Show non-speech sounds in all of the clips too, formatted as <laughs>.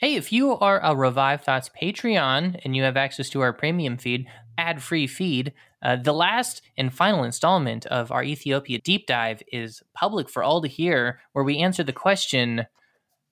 Hey, if you are a Revive Thoughts Patreon and you have access to our premium feed, ad free feed, uh, the last and final installment of our Ethiopia deep dive is public for all to hear, where we answer the question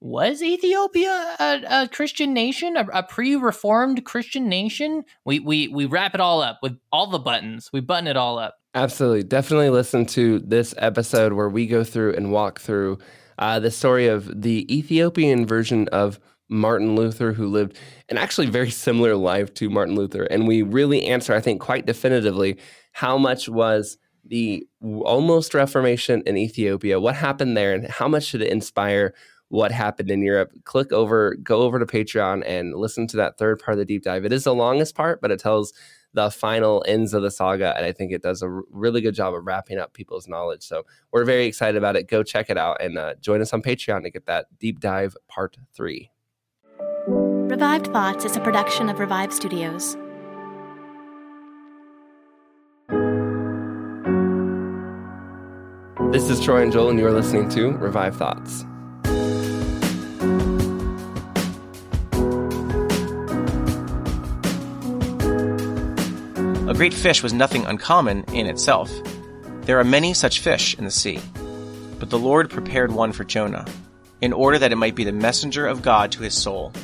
Was Ethiopia a, a Christian nation, a, a pre reformed Christian nation? We, we, we wrap it all up with all the buttons, we button it all up. Absolutely. Definitely listen to this episode where we go through and walk through uh, the story of the Ethiopian version of Martin Luther, who lived an actually very similar life to Martin Luther. And we really answer, I think, quite definitively how much was the almost Reformation in Ethiopia, what happened there, and how much did it inspire what happened in Europe. Click over, go over to Patreon and listen to that third part of the deep dive. It is the longest part, but it tells the final ends of the saga. And I think it does a really good job of wrapping up people's knowledge. So we're very excited about it. Go check it out and uh, join us on Patreon to get that deep dive part three. Revived Thoughts is a production of Revived Studios. This is Troy and Joel, and you are listening to Revive Thoughts. A great fish was nothing uncommon in itself. There are many such fish in the sea. But the Lord prepared one for Jonah, in order that it might be the messenger of God to his soul.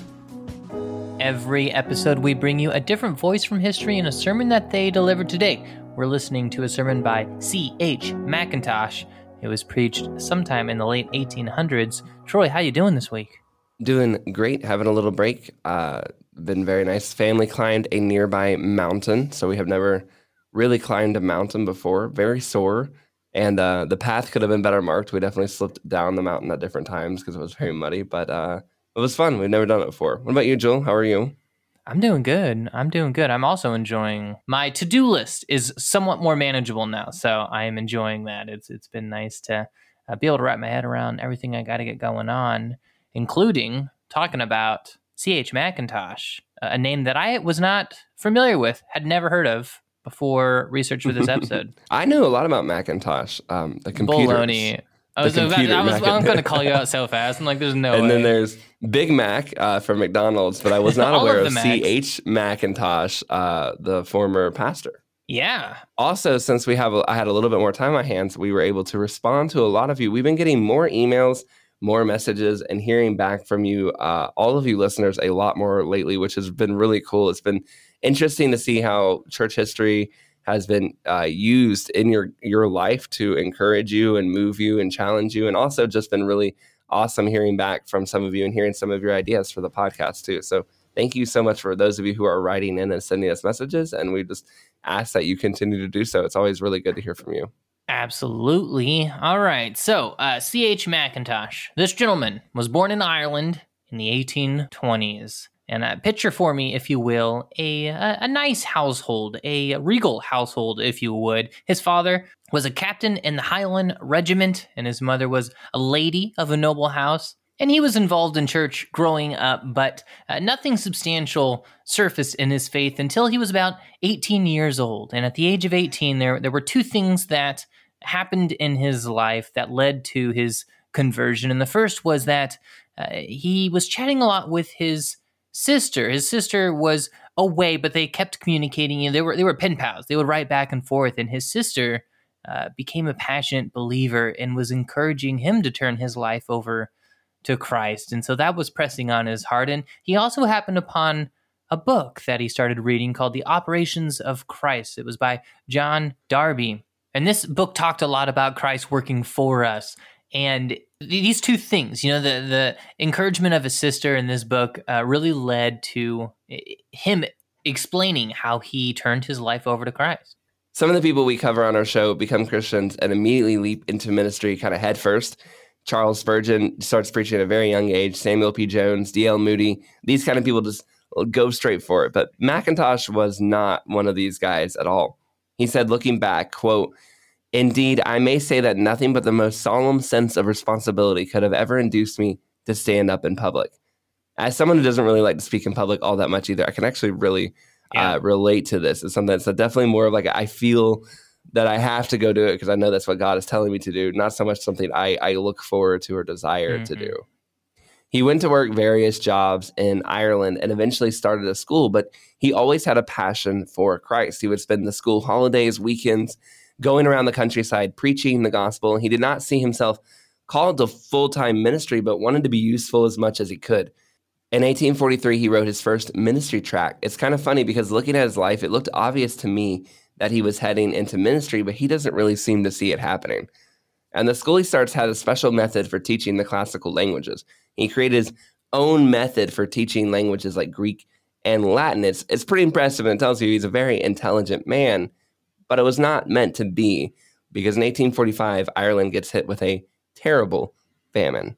Every episode, we bring you a different voice from history and a sermon that they delivered today. We're listening to a sermon by C.H. Mackintosh. It was preached sometime in the late 1800s. Troy, how you doing this week? Doing great, having a little break. Uh, been very nice. Family climbed a nearby mountain, so we have never really climbed a mountain before. Very sore, and uh, the path could have been better marked. We definitely slipped down the mountain at different times because it was very muddy, but uh, it was fun. We've never done it before. What about you, Joel? How are you? I'm doing good. I'm doing good. I'm also enjoying my to-do list is somewhat more manageable now, so I am enjoying that. It's it's been nice to uh, be able to wrap my head around everything I got to get going on, including talking about C.H. Mackintosh, a name that I was not familiar with, had never heard of before research for this <laughs> episode. I know a lot about Macintosh, um, the computer. Baloney. I was, I was, I was going to call you out <laughs> so fast. I'm like, there's no and way. then there's Big Mac uh, from McDonald's, but I was not <laughs> aware of of. C.H. Mackintosh, uh, the former pastor. yeah. Also, since we have, a, I had a little bit more time on my hands, we were able to respond to a lot of you. We've been getting more emails, more messages, and hearing back from you, uh, all of you listeners, a lot more lately, which has been really cool. It's been interesting to see how church history has been uh, used in your your life to encourage you and move you and challenge you, and also just been really awesome hearing back from some of you and hearing some of your ideas for the podcast too. So thank you so much for those of you who are writing in and sending us messages, and we just ask that you continue to do so. It's always really good to hear from you. Absolutely. All right. So, uh, C.H. Mackintosh. This gentleman was born in Ireland in the 1820s. And uh, picture for me, if you will, a, a a nice household, a regal household, if you would. His father was a captain in the Highland Regiment, and his mother was a lady of a noble house. And he was involved in church growing up, but uh, nothing substantial surfaced in his faith until he was about 18 years old. And at the age of 18, there there were two things that happened in his life that led to his conversion. And the first was that uh, he was chatting a lot with his sister. His sister was away, but they kept communicating. Know, they were they were pen pals. They would write back and forth. And his sister uh, became a passionate believer and was encouraging him to turn his life over to Christ. And so that was pressing on his heart. And he also happened upon a book that he started reading called The Operations of Christ. It was by John Darby. And this book talked a lot about Christ working for us. And these two things, you know, the, the encouragement of his sister in this book uh, really led to eh, him explaining how he turned his life over to Christ. Some of the people we cover on our show become Christians and immediately leap into ministry kind of head first. Charles Spurgeon starts preaching at a very young age. Samuel P. Jones, D.L. Moody, these kind of people just go straight for it. But Mackintosh was not one of these guys at all. He said, looking back, quote, Indeed, I may say that nothing but the most solemn sense of responsibility could have ever induced me to stand up in public. As someone who doesn't really like to speak in public all that much either, I can actually really yeah. uh, relate to this. It's something that's definitely more of like I feel that I have to go do it because I know that's what God is telling me to do, not so much something I, I look forward to or desire mm-hmm. to do. He went to work various jobs in Ireland and eventually started a school, but he always had a passion for Christ. He would spend the school holidays, weekends, going around the countryside preaching the gospel. He did not see himself called to full time ministry, but wanted to be useful as much as he could. In 1843, he wrote his first ministry tract. It's kind of funny because looking at his life, it looked obvious to me that he was heading into ministry, but he doesn't really seem to see it happening. And the school he starts had a special method for teaching the classical languages. He created his own method for teaching languages like Greek and Latin. It's, it's pretty impressive and it tells you he's a very intelligent man, but it was not meant to be because in 1845, Ireland gets hit with a terrible famine.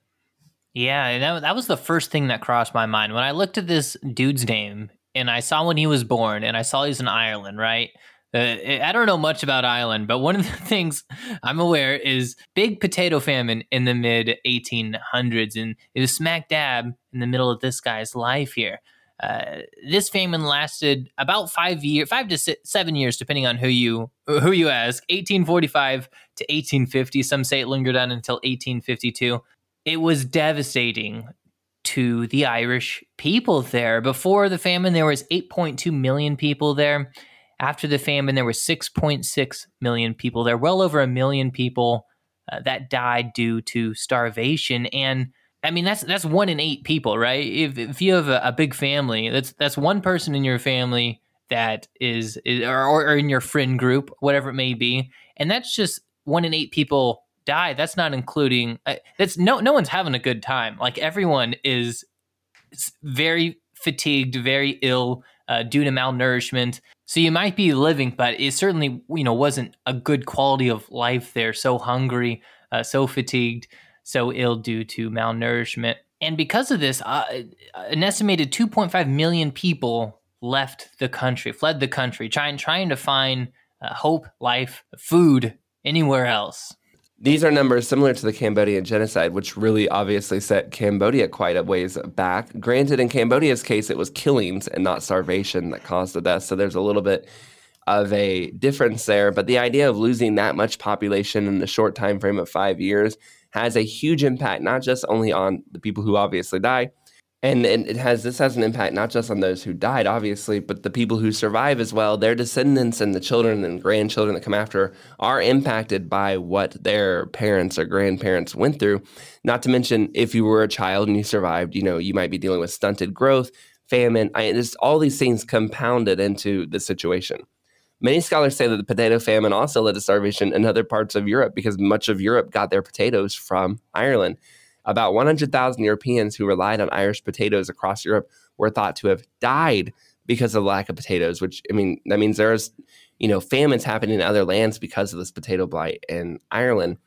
Yeah, that, that was the first thing that crossed my mind. When I looked at this dude's name and I saw when he was born and I saw he's in Ireland, right? Uh, I don't know much about Ireland, but one of the <laughs> things I'm aware is big potato famine in the mid 1800s, and it was smack dab in the middle of this guy's life here. Uh, this famine lasted about five years, five to six, seven years, depending on who you who you ask. 1845 to 1850. Some say it lingered on until 1852. It was devastating to the Irish people there. Before the famine, there was 8.2 million people there. After the famine, there were 6.6 million people there. Well over a million people uh, that died due to starvation. And I mean, that's that's one in eight people, right? If, if you have a, a big family, that's that's one person in your family that is, is or, or in your friend group, whatever it may be, and that's just one in eight people die. That's not including. Uh, that's no no one's having a good time. Like everyone is very fatigued, very ill uh, due to malnourishment. So you might be living, but it certainly you know wasn't a good quality of life there. So hungry, uh, so fatigued, so ill due to malnourishment, and because of this, uh, an estimated 2.5 million people left the country, fled the country, trying trying to find uh, hope, life, food anywhere else. These are numbers similar to the Cambodian genocide, which really obviously set Cambodia quite a ways back. Granted, in Cambodia's case, it was killings and not starvation that caused the death. So there's a little bit of a difference there. But the idea of losing that much population in the short time frame of five years has a huge impact, not just only on the people who obviously die, and, and it has this has an impact not just on those who died obviously but the people who survive as well their descendants and the children and grandchildren that come after are impacted by what their parents or grandparents went through. Not to mention if you were a child and you survived you know you might be dealing with stunted growth famine I, all these things compounded into the situation Many scholars say that the potato famine also led to starvation in other parts of Europe because much of Europe got their potatoes from Ireland. About 100,000 Europeans who relied on Irish potatoes across Europe were thought to have died because of lack of potatoes, which, I mean, that means there's, you know, famines happening in other lands because of this potato blight in Ireland.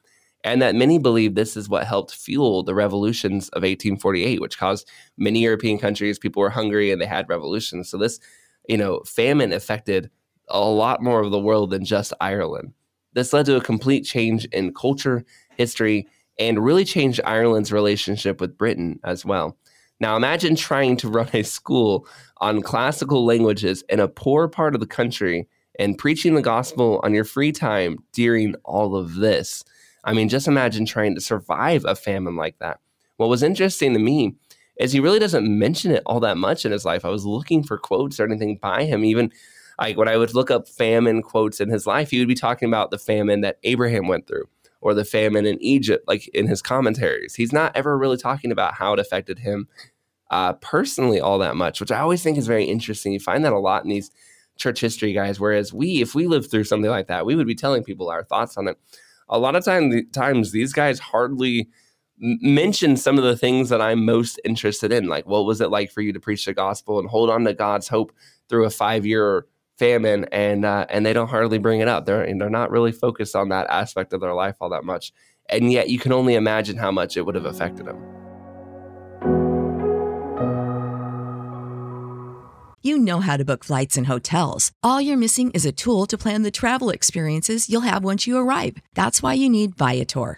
And that many believe this is what helped fuel the revolutions of 1848, which caused many European countries, people were hungry and they had revolutions. So this, you know, famine affected a lot more of the world than just Ireland. This led to a complete change in culture, history, and really changed Ireland's relationship with Britain as well. Now, imagine trying to run a school on classical languages in a poor part of the country and preaching the gospel on your free time during all of this. I mean, just imagine trying to survive a famine like that. What was interesting to me is he really doesn't mention it all that much in his life. I was looking for quotes or anything by him, even like when I would look up famine quotes in his life, he would be talking about the famine that Abraham went through or the famine in Egypt, like in his commentaries. He's not ever really talking about how it affected him uh, personally all that much, which I always think is very interesting. You find that a lot in these church history guys. Whereas we, if we lived through something like that, we would be telling people our thoughts on it. A lot of time, times these guys hardly mention some of the things that I'm most interested in. Like, what was it like for you to preach the gospel and hold on to God's hope through a five year famine? And uh, and they don't hardly bring it up. They're they're not really focused on that aspect of their life all that much. And yet, you can only imagine how much it would have affected them. You know how to book flights and hotels. All you're missing is a tool to plan the travel experiences you'll have once you arrive. That's why you need Viator.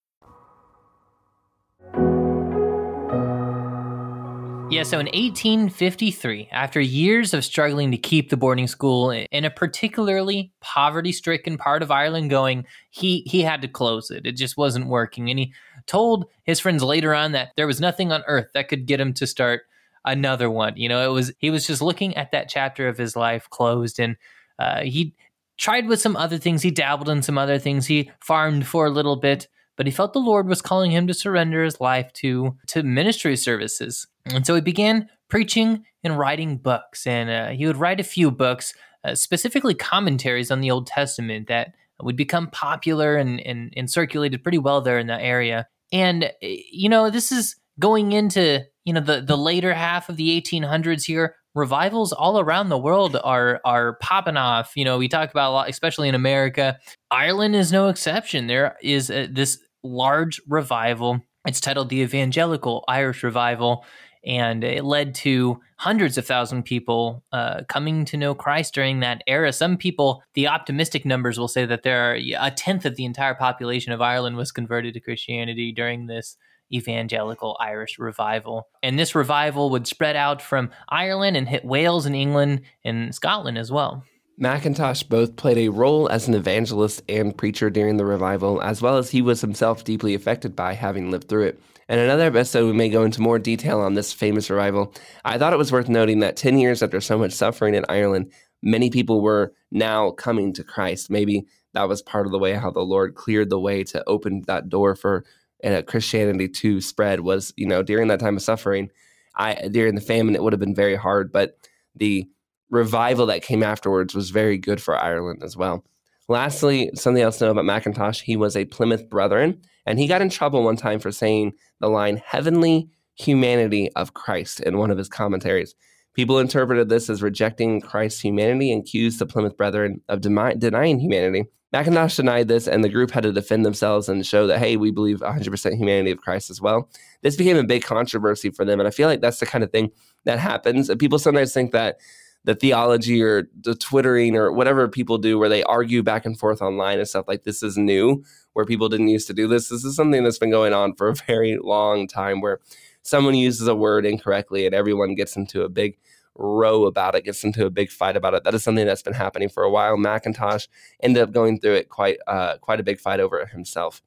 Yeah, so in 1853, after years of struggling to keep the boarding school in a particularly poverty stricken part of Ireland going, he, he had to close it. It just wasn't working. And he told his friends later on that there was nothing on earth that could get him to start another one. You know, it was he was just looking at that chapter of his life closed and uh, he tried with some other things. He dabbled in some other things. He farmed for a little bit but he felt the Lord was calling him to surrender his life to to ministry services. And so he began preaching and writing books. And uh, he would write a few books, uh, specifically commentaries on the Old Testament that would become popular and, and, and circulated pretty well there in that area. And, uh, you know, this is going into, you know, the, the later half of the 1800s here. Revivals all around the world are are popping off. You know, we talk about a lot, especially in America. Ireland is no exception. There is a, this large revival. It's titled the Evangelical Irish Revival, and it led to hundreds of thousand people uh, coming to know Christ during that era. Some people, the optimistic numbers will say that there are a tenth of the entire population of Ireland was converted to Christianity during this evangelical Irish revival. And this revival would spread out from Ireland and hit Wales and England and Scotland as well. Mackintosh both played a role as an evangelist and preacher during the revival, as well as he was himself deeply affected by having lived through it. In another episode, we may go into more detail on this famous revival. I thought it was worth noting that 10 years after so much suffering in Ireland, many people were now coming to Christ. Maybe that was part of the way how the Lord cleared the way to open that door for uh, Christianity to spread was, you know, during that time of suffering, I during the famine, it would have been very hard, but the revival that came afterwards was very good for Ireland as well. Lastly, something else to know about Mackintosh, he was a Plymouth Brethren, and he got in trouble one time for saying the line heavenly humanity of Christ in one of his commentaries. People interpreted this as rejecting Christ's humanity and accused the Plymouth Brethren of demi- denying humanity. Mackintosh denied this, and the group had to defend themselves and show that, hey, we believe 100% humanity of Christ as well. This became a big controversy for them, and I feel like that's the kind of thing that happens. People sometimes think that the theology or the twittering or whatever people do where they argue back and forth online and stuff like this is new where people didn't used to do this this is something that's been going on for a <laughs> very long time where someone uses a word incorrectly and everyone gets into a big row about it gets into a big fight about it that is something that's been happening for a while mackintosh ended up going through it quite uh, quite a big fight over it himself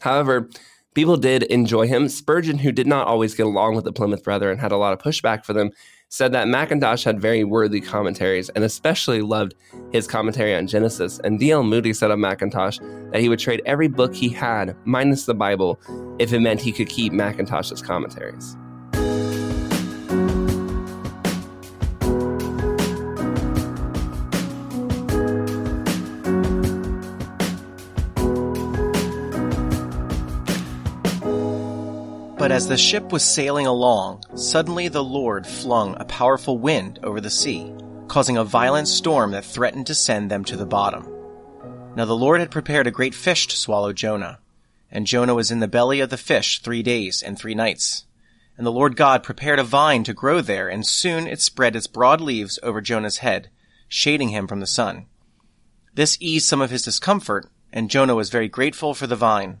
however people did enjoy him spurgeon who did not always get along with the plymouth brethren had a lot of pushback for them said that Mackintosh had very worthy commentaries and especially loved his commentary on Genesis. And D.L. Moody said of Mackintosh that he would trade every book he had, minus the Bible, if it meant he could keep Mackintosh's commentaries. As the ship was sailing along, suddenly the Lord flung a powerful wind over the sea, causing a violent storm that threatened to send them to the bottom. Now the Lord had prepared a great fish to swallow Jonah, and Jonah was in the belly of the fish three days and three nights. And the Lord God prepared a vine to grow there, and soon it spread its broad leaves over Jonah's head, shading him from the sun. This eased some of his discomfort, and Jonah was very grateful for the vine.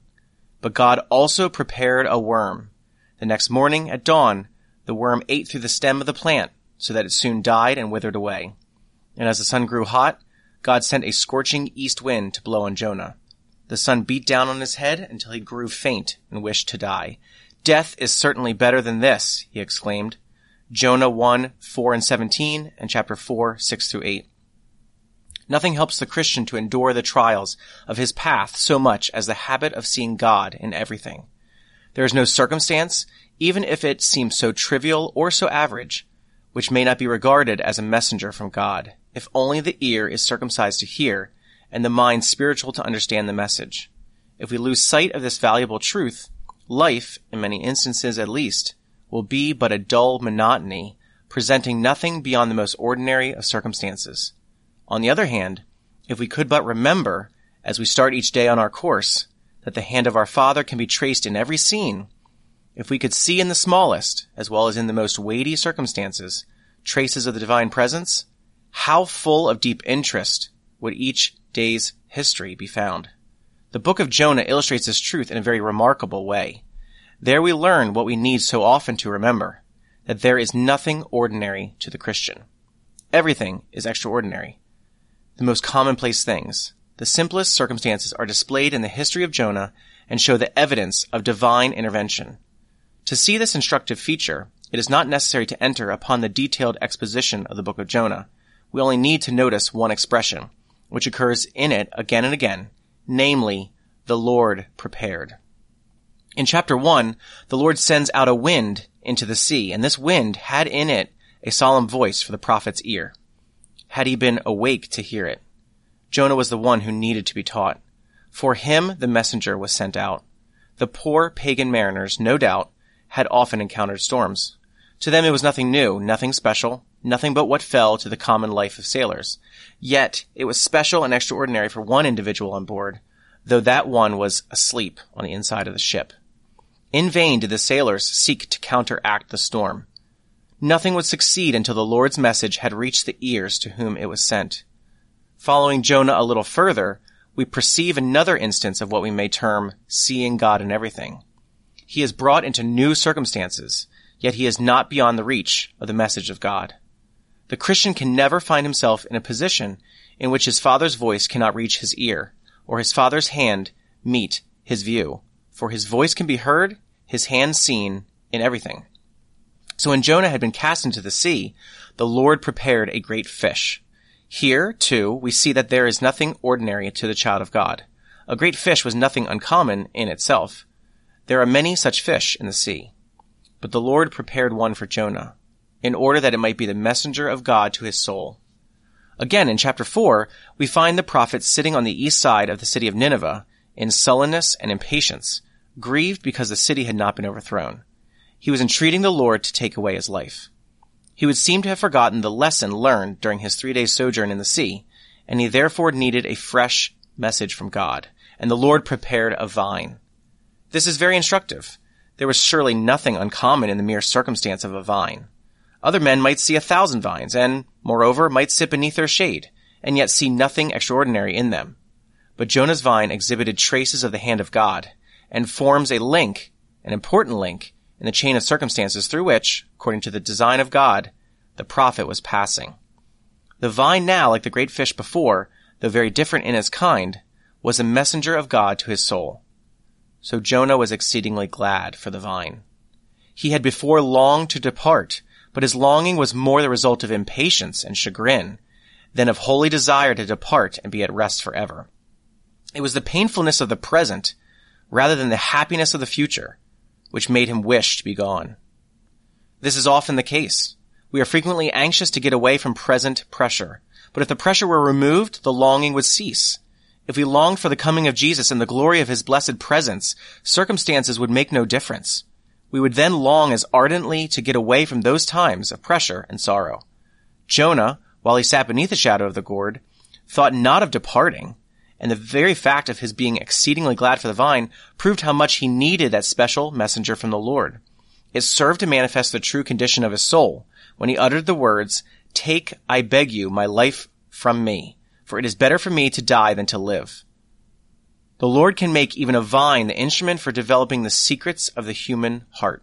But God also prepared a worm. The next morning at dawn, the worm ate through the stem of the plant, so that it soon died and withered away. And as the sun grew hot, God sent a scorching east wind to blow on Jonah. The sun beat down on his head until he grew faint and wished to die. Death is certainly better than this, he exclaimed. Jonah 1, 4 and 17, and chapter 4, 6 through 8. Nothing helps the Christian to endure the trials of his path so much as the habit of seeing God in everything. There is no circumstance, even if it seems so trivial or so average, which may not be regarded as a messenger from God, if only the ear is circumcised to hear and the mind spiritual to understand the message. If we lose sight of this valuable truth, life, in many instances at least, will be but a dull monotony, presenting nothing beyond the most ordinary of circumstances. On the other hand, if we could but remember, as we start each day on our course, that the hand of our Father can be traced in every scene, if we could see in the smallest, as well as in the most weighty circumstances, traces of the divine presence, how full of deep interest would each day's history be found. The book of Jonah illustrates this truth in a very remarkable way. There we learn what we need so often to remember, that there is nothing ordinary to the Christian. Everything is extraordinary the most commonplace things. The simplest circumstances are displayed in the history of Jonah and show the evidence of divine intervention. To see this instructive feature, it is not necessary to enter upon the detailed exposition of the book of Jonah. We only need to notice one expression, which occurs in it again and again, namely, the Lord prepared. In chapter 1, the Lord sends out a wind into the sea, and this wind had in it a solemn voice for the prophet's ear had he been awake to hear it. Jonah was the one who needed to be taught. For him the messenger was sent out. The poor pagan mariners, no doubt, had often encountered storms. To them it was nothing new, nothing special, nothing but what fell to the common life of sailors. Yet it was special and extraordinary for one individual on board, though that one was asleep on the inside of the ship. In vain did the sailors seek to counteract the storm. Nothing would succeed until the Lord's message had reached the ears to whom it was sent. Following Jonah a little further, we perceive another instance of what we may term seeing God in everything. He is brought into new circumstances, yet he is not beyond the reach of the message of God. The Christian can never find himself in a position in which his father's voice cannot reach his ear, or his father's hand meet his view, for his voice can be heard, his hand seen, in everything. So when Jonah had been cast into the sea, the Lord prepared a great fish. Here, too, we see that there is nothing ordinary to the child of God. A great fish was nothing uncommon in itself. There are many such fish in the sea. But the Lord prepared one for Jonah, in order that it might be the messenger of God to his soul. Again, in chapter 4, we find the prophet sitting on the east side of the city of Nineveh in sullenness and impatience, grieved because the city had not been overthrown. He was entreating the Lord to take away his life. He would seem to have forgotten the lesson learned during his three days sojourn in the sea, and he therefore needed a fresh message from God, and the Lord prepared a vine. This is very instructive. There was surely nothing uncommon in the mere circumstance of a vine. Other men might see a thousand vines, and, moreover, might sit beneath their shade, and yet see nothing extraordinary in them. But Jonah's vine exhibited traces of the hand of God, and forms a link, an important link, in the chain of circumstances through which, according to the design of God, the prophet was passing. The vine now, like the great fish before, though very different in its kind, was a messenger of God to his soul. So Jonah was exceedingly glad for the vine. He had before longed to depart, but his longing was more the result of impatience and chagrin than of holy desire to depart and be at rest forever. It was the painfulness of the present rather than the happiness of the future which made him wish to be gone. This is often the case. We are frequently anxious to get away from present pressure, but if the pressure were removed, the longing would cease. If we longed for the coming of Jesus and the glory of his blessed presence, circumstances would make no difference. we would then long as ardently to get away from those times of pressure and sorrow. Jonah, while he sat beneath the shadow of the gourd, thought not of departing, and the very fact of his being exceedingly glad for the vine proved how much he needed that special messenger from the Lord. It served to manifest the true condition of his soul when he uttered the words, Take, I beg you, my life from me, for it is better for me to die than to live. The Lord can make even a vine the instrument for developing the secrets of the human heart.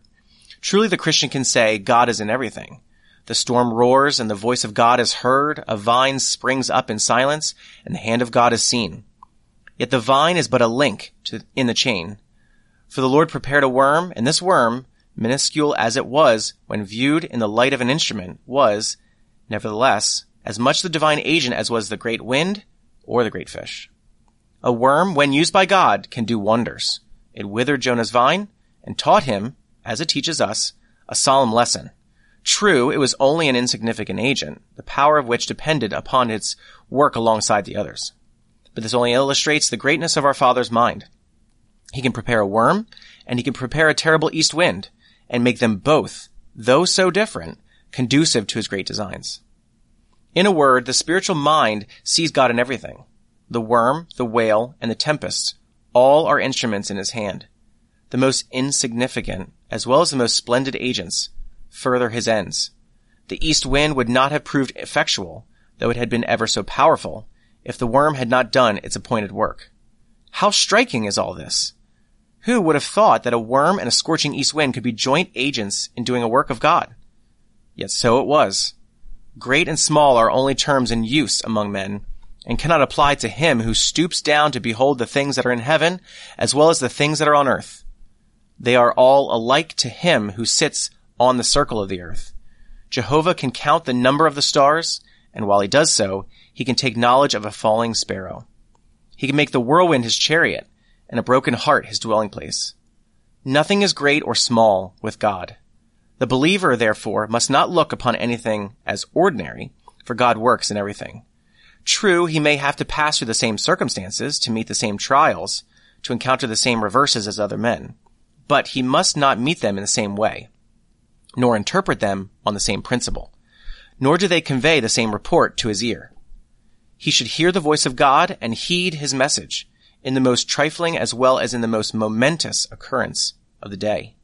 Truly the Christian can say, God is in everything. The storm roars and the voice of God is heard, a vine springs up in silence, and the hand of God is seen. Yet the vine is but a link to, in the chain. For the Lord prepared a worm, and this worm, minuscule as it was when viewed in the light of an instrument, was, nevertheless, as much the divine agent as was the great wind or the great fish. A worm, when used by God, can do wonders. It withered Jonah's vine and taught him, as it teaches us, a solemn lesson. True, it was only an insignificant agent, the power of which depended upon its work alongside the others. But this only illustrates the greatness of our Father's mind. He can prepare a worm, and he can prepare a terrible east wind, and make them both, though so different, conducive to his great designs. In a word, the spiritual mind sees God in everything. The worm, the whale, and the tempest all are instruments in his hand. The most insignificant, as well as the most splendid agents, further his ends. The east wind would not have proved effectual, though it had been ever so powerful, if the worm had not done its appointed work. How striking is all this! Who would have thought that a worm and a scorching east wind could be joint agents in doing a work of God? Yet so it was. Great and small are only terms in use among men, and cannot apply to him who stoops down to behold the things that are in heaven, as well as the things that are on earth. They are all alike to him who sits on the circle of the earth. Jehovah can count the number of the stars, and while he does so, he can take knowledge of a falling sparrow. He can make the whirlwind his chariot, and a broken heart his dwelling place. Nothing is great or small with God. The believer, therefore, must not look upon anything as ordinary, for God works in everything. True, he may have to pass through the same circumstances, to meet the same trials, to encounter the same reverses as other men, but he must not meet them in the same way, nor interpret them on the same principle, nor do they convey the same report to his ear. He should hear the voice of God and heed his message, in the most trifling as well as in the most momentous occurrence of the day.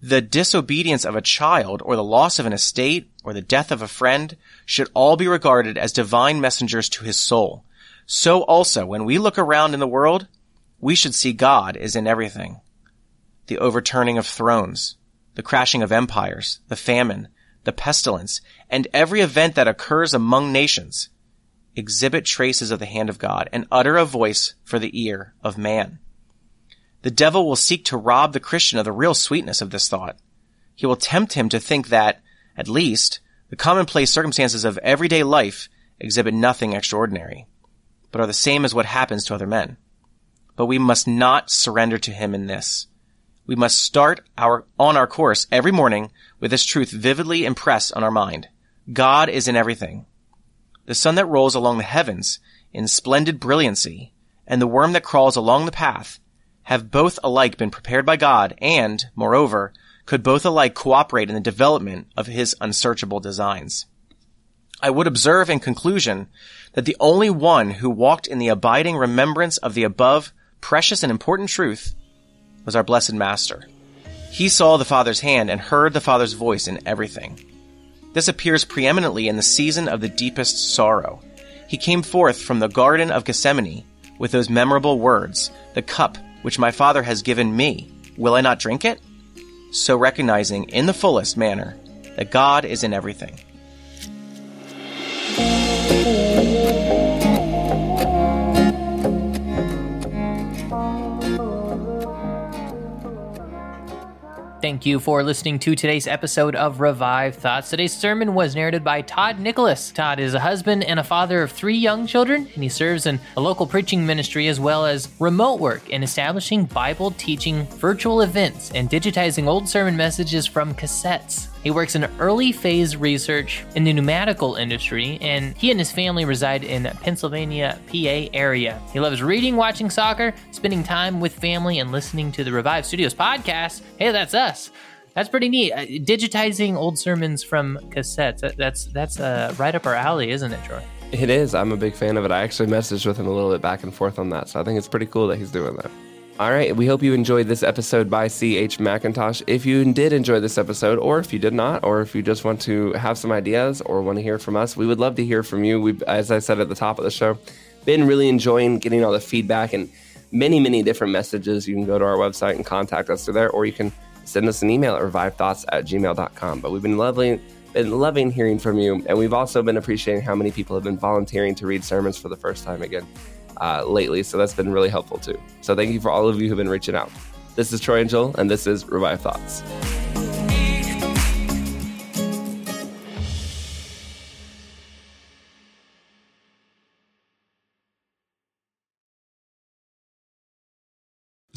The disobedience of a child or the loss of an estate or the death of a friend should all be regarded as divine messengers to his soul. So also, when we look around in the world, we should see God is in everything. The overturning of thrones, the crashing of empires, the famine, the pestilence, and every event that occurs among nations exhibit traces of the hand of God, and utter a voice for the ear of man. The devil will seek to rob the Christian of the real sweetness of this thought. He will tempt him to think that, at least, the commonplace circumstances of everyday life exhibit nothing extraordinary, but are the same as what happens to other men. But we must not surrender to him in this. We must start our, on our course every morning with this truth vividly impressed on our mind. God is in everything the sun that rolls along the heavens in splendid brilliancy, and the worm that crawls along the path, have both alike been prepared by God and, moreover, could both alike cooperate in the development of his unsearchable designs. I would observe in conclusion that the only one who walked in the abiding remembrance of the above precious and important truth was our blessed Master. He saw the Father's hand and heard the Father's voice in everything. This appears preeminently in the season of the deepest sorrow. He came forth from the Garden of Gethsemane with those memorable words, The cup which my Father has given me, will I not drink it? So recognizing in the fullest manner that God is in everything. Thank you for listening to today's episode of Revive Thoughts. Today's sermon was narrated by Todd Nicklas. Todd is a husband and a father of three young children, and he serves in a local preaching ministry as well as remote work in establishing Bible teaching virtual events and digitizing old sermon messages from cassettes. He works in early phase research in the pneumatical industry, and he and his family reside in Pennsylvania, PA area. He loves reading, watching soccer, spending time with family, and listening to the Revived Studios podcast. Hey, that's us. That's pretty neat. Uh, digitizing old sermons from cassettes. That, that's that's uh, right up our alley, isn't it, Troy? It is. I'm a big fan of it. I actually messaged with him a little bit back and forth on that, so I think it's pretty cool that he's doing that. All right, we hope you enjoyed this episode by CH Mackintosh. If you did enjoy this episode, or if you did not, or if you just want to have some ideas or want to hear from us, we would love to hear from you. We, as I said at the top of the show, been really enjoying getting all the feedback and many, many different messages. You can go to our website and contact us through there, or you can send us an email at revivethoughts at gmail.com. But we've been loving, been loving hearing from you, and we've also been appreciating how many people have been volunteering to read sermons for the first time again uh, lately. So that's been really helpful too. So thank you for all of you who've been reaching out. This is Troy and Joel, and this is Revive Thoughts.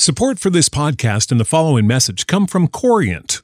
Support for this podcast and the following message come from Corient.